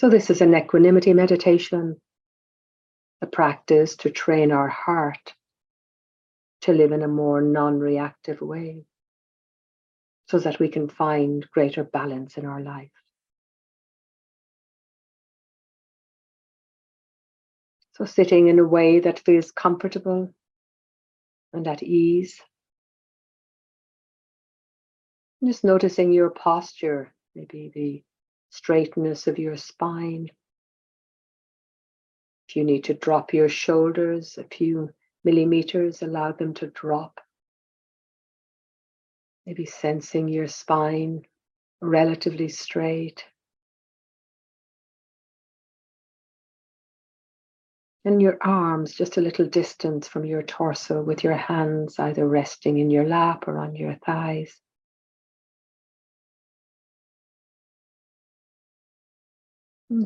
So, this is an equanimity meditation, a practice to train our heart to live in a more non reactive way so that we can find greater balance in our life. So, sitting in a way that feels comfortable and at ease. Just noticing your posture, maybe the straightness of your spine. If you need to drop your shoulders a few millimeters, allow them to drop. Maybe sensing your spine relatively straight. And your arms just a little distance from your torso with your hands either resting in your lap or on your thighs.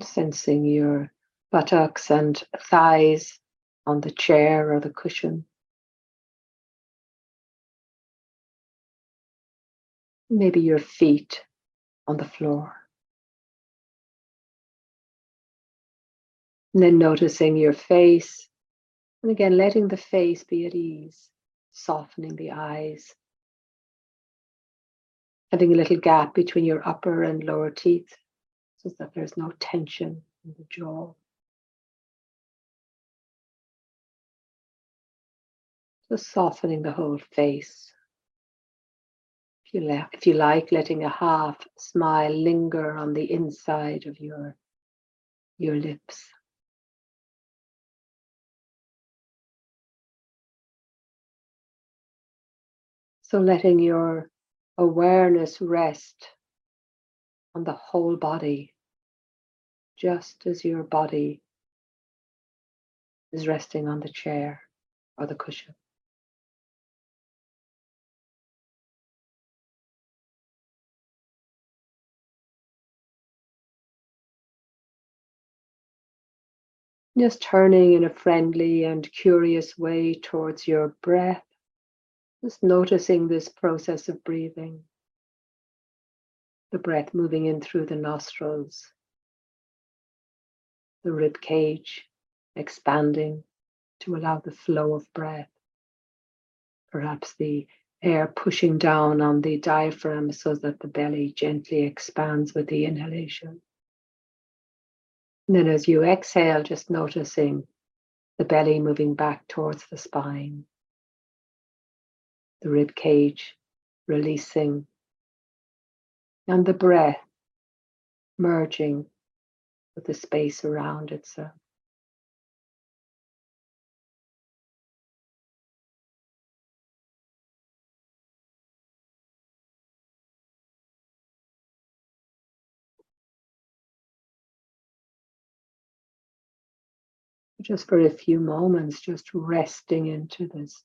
Sensing your buttocks and thighs on the chair or the cushion. Maybe your feet on the floor. And then noticing your face. And again, letting the face be at ease, softening the eyes. Having a little gap between your upper and lower teeth so that there's no tension in the jaw. Just softening the whole face. If you, le- if you like, letting a half smile linger on the inside of your, your lips. So letting your awareness rest on the whole body, just as your body is resting on the chair or the cushion. Just turning in a friendly and curious way towards your breath. Just noticing this process of breathing. The breath moving in through the nostrils, the rib cage expanding to allow the flow of breath. Perhaps the air pushing down on the diaphragm so that the belly gently expands with the inhalation. And then as you exhale, just noticing the belly moving back towards the spine, the rib cage releasing, and the breath merging with the space around itself. Uh, just for a few moments, just resting into this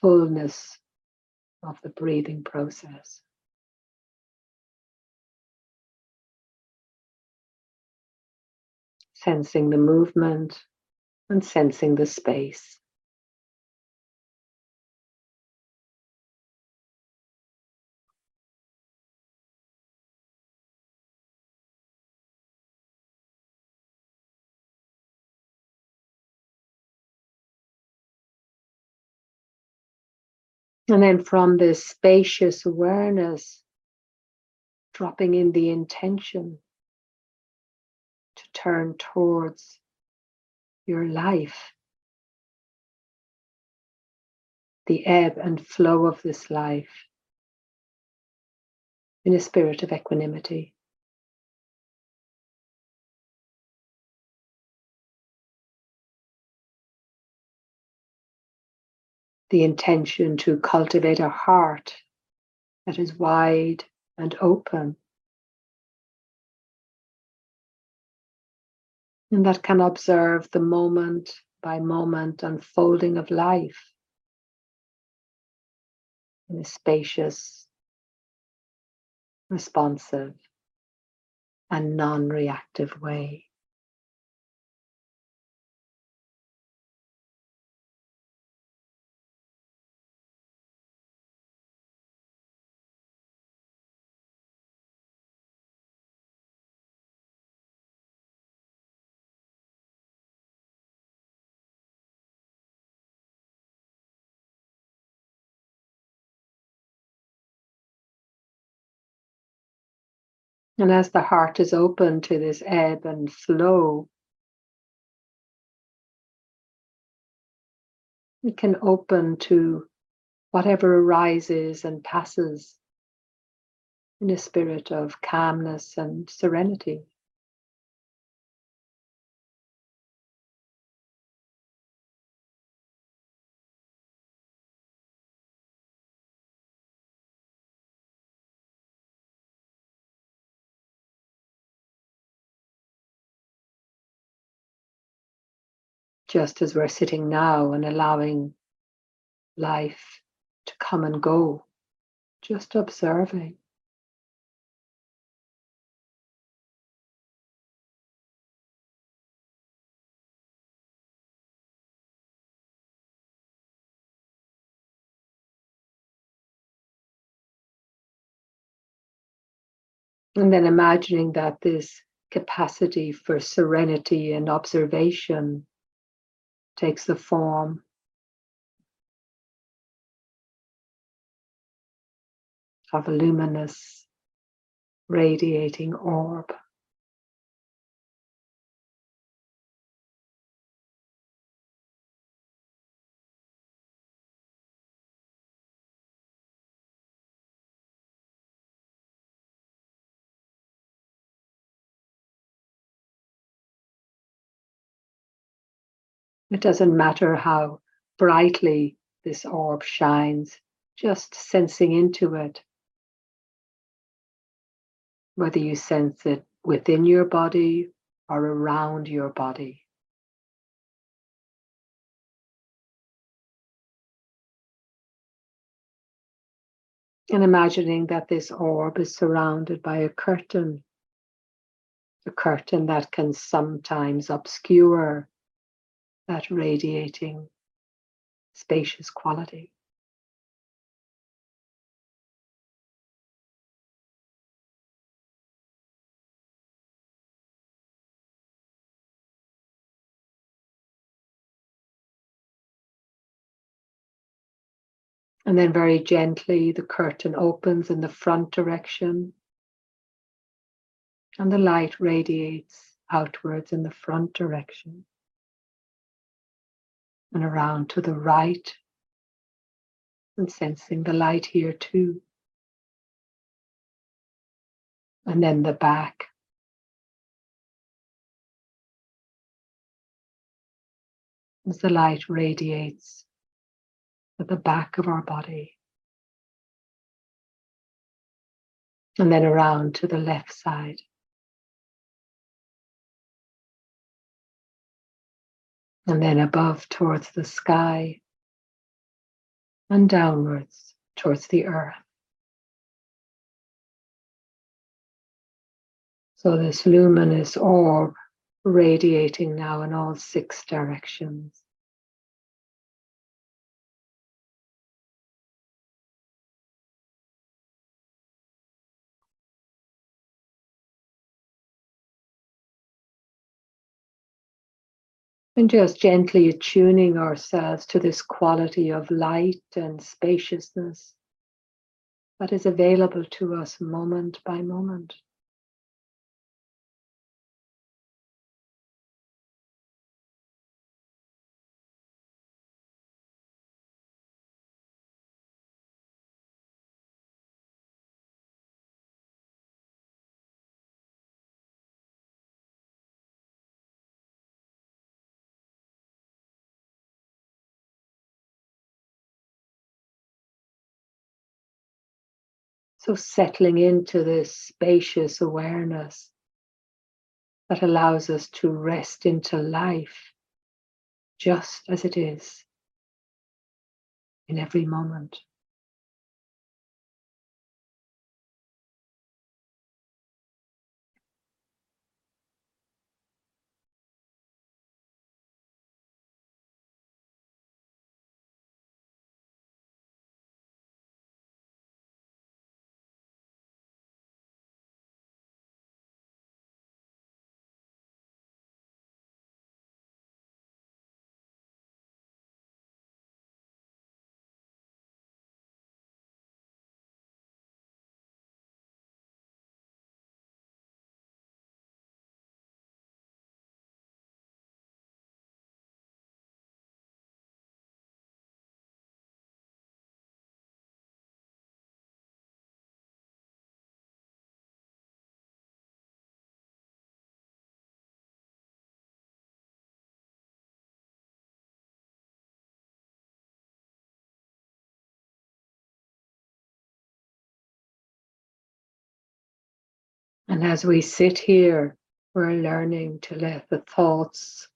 fullness of the breathing process. Sensing the movement and sensing the space. And then from this spacious awareness, dropping in the intention turn towards your life, the ebb and flow of this life in a spirit of equanimity. the intention to cultivate a heart that is wide and open. And that can observe the moment by moment unfolding of life in a spacious, responsive, and non reactive way. And as the heart is open to this ebb and flow, it can open to whatever arises and passes in a spirit of calmness and serenity. Just as we're sitting now and allowing life to come and go, just observing. And then imagining that this capacity for serenity and observation takes the form of a luminous, radiating orb. It doesn't matter how brightly this orb shines, just sensing into it. Whether you sense it within your body or around your body. And imagining that this orb is surrounded by a curtain, a curtain that can sometimes obscure that radiating, spacious quality. And then very gently, the curtain opens in the front direction. And the light radiates outwards in the front direction and around to the right and sensing the light here too. And then the back. As the light radiates at the back of our body. And then around to the left side. And then above towards the sky and downwards towards the earth. So, this luminous orb radiating now in all six directions. And just gently attuning ourselves to this quality of light and spaciousness that is available to us moment by moment. So settling into this spacious awareness that allows us to rest into life just as it is in every moment. And as we sit here, we're learning to let the thoughts,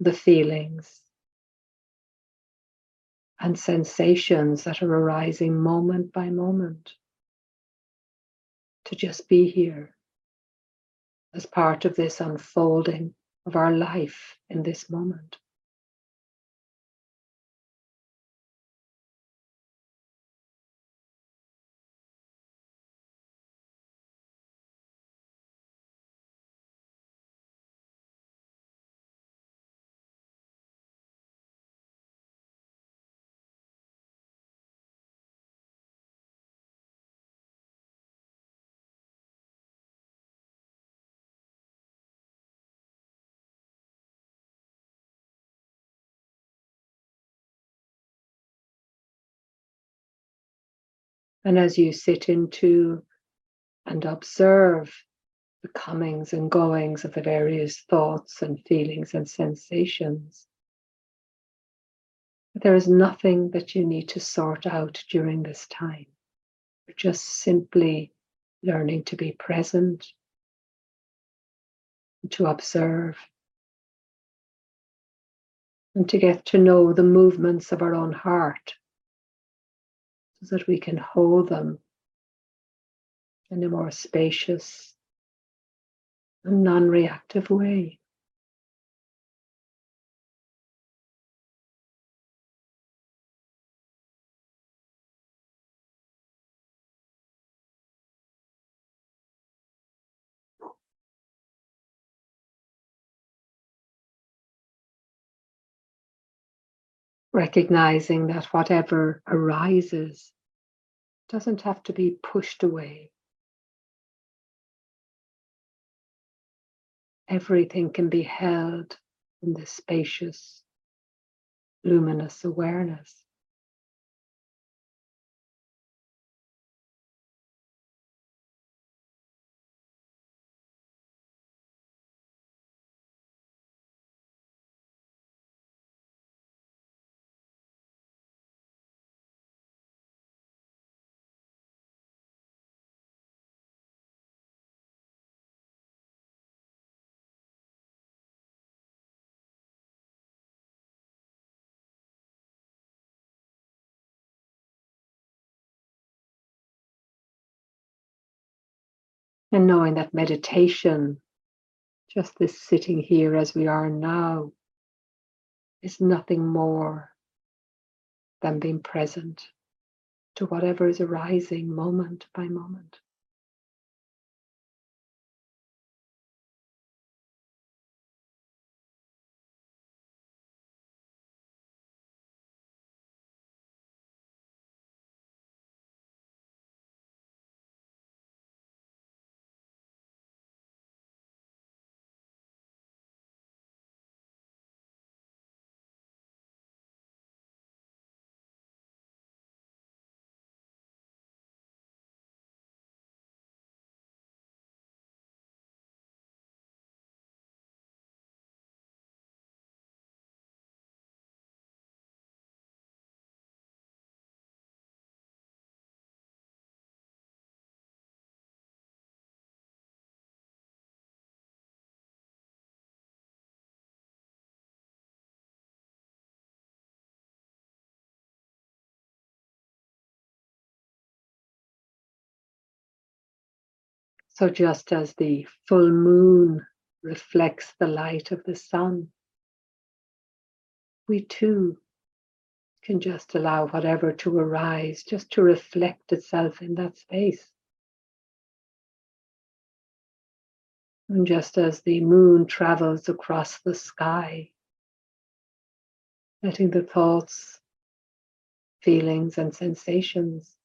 the feelings, and sensations that are arising moment by moment to just be here as part of this unfolding of our life in this moment. And as you sit into and observe the comings and goings of the various thoughts and feelings and sensations, there is nothing that you need to sort out during this time. You're just simply learning to be present, to observe, and to get to know the movements of our own heart so that we can hold them in a more spacious and non reactive way. Recognizing that whatever arises doesn't have to be pushed away. Everything can be held in this spacious, luminous awareness. And knowing that meditation, just this sitting here as we are now, is nothing more than being present to whatever is arising moment by moment. So, just as the full moon reflects the light of the sun, we too can just allow whatever to arise, just to reflect itself in that space. And just as the moon travels across the sky, letting the thoughts, feelings, and sensations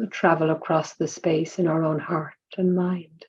we travel across the space in our own heart and mind.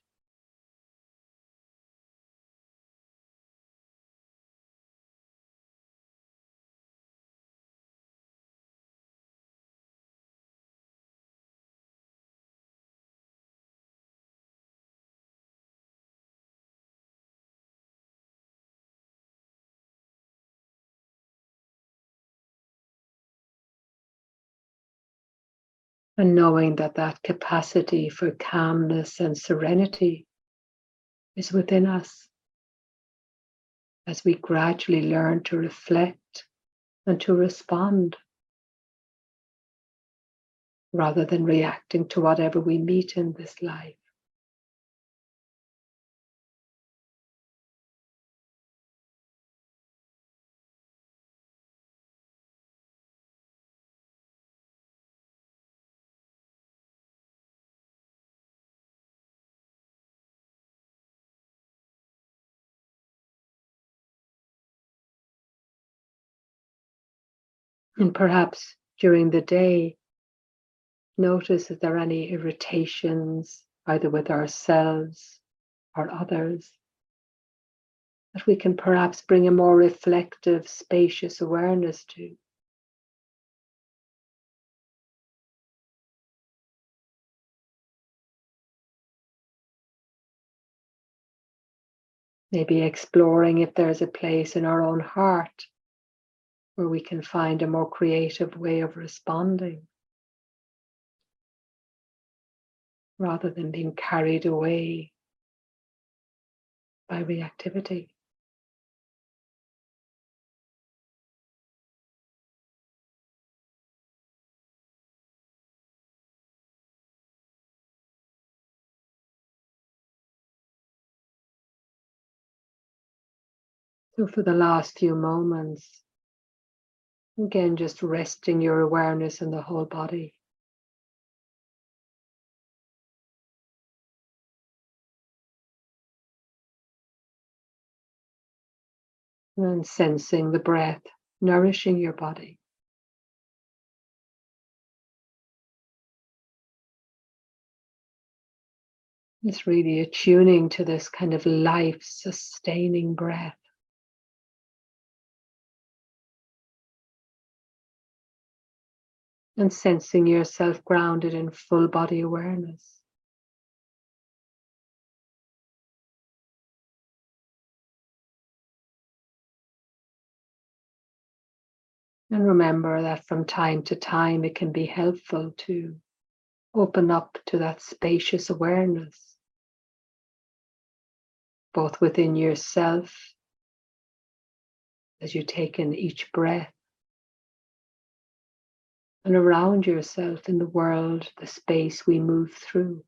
And knowing that that capacity for calmness and serenity is within us as we gradually learn to reflect and to respond rather than reacting to whatever we meet in this life. And perhaps during the day, notice if there are any irritations, either with ourselves or others, that we can perhaps bring a more reflective, spacious awareness to. Maybe exploring if there's a place in our own heart where we can find a more creative way of responding rather than being carried away by reactivity. So, for the last few moments, Again, just resting your awareness in the whole body. And sensing the breath nourishing your body. It's really attuning to this kind of life sustaining breath. And sensing yourself grounded in full body awareness. And remember that from time to time it can be helpful to open up to that spacious awareness, both within yourself as you take in each breath and around yourself in the world, the space we move through.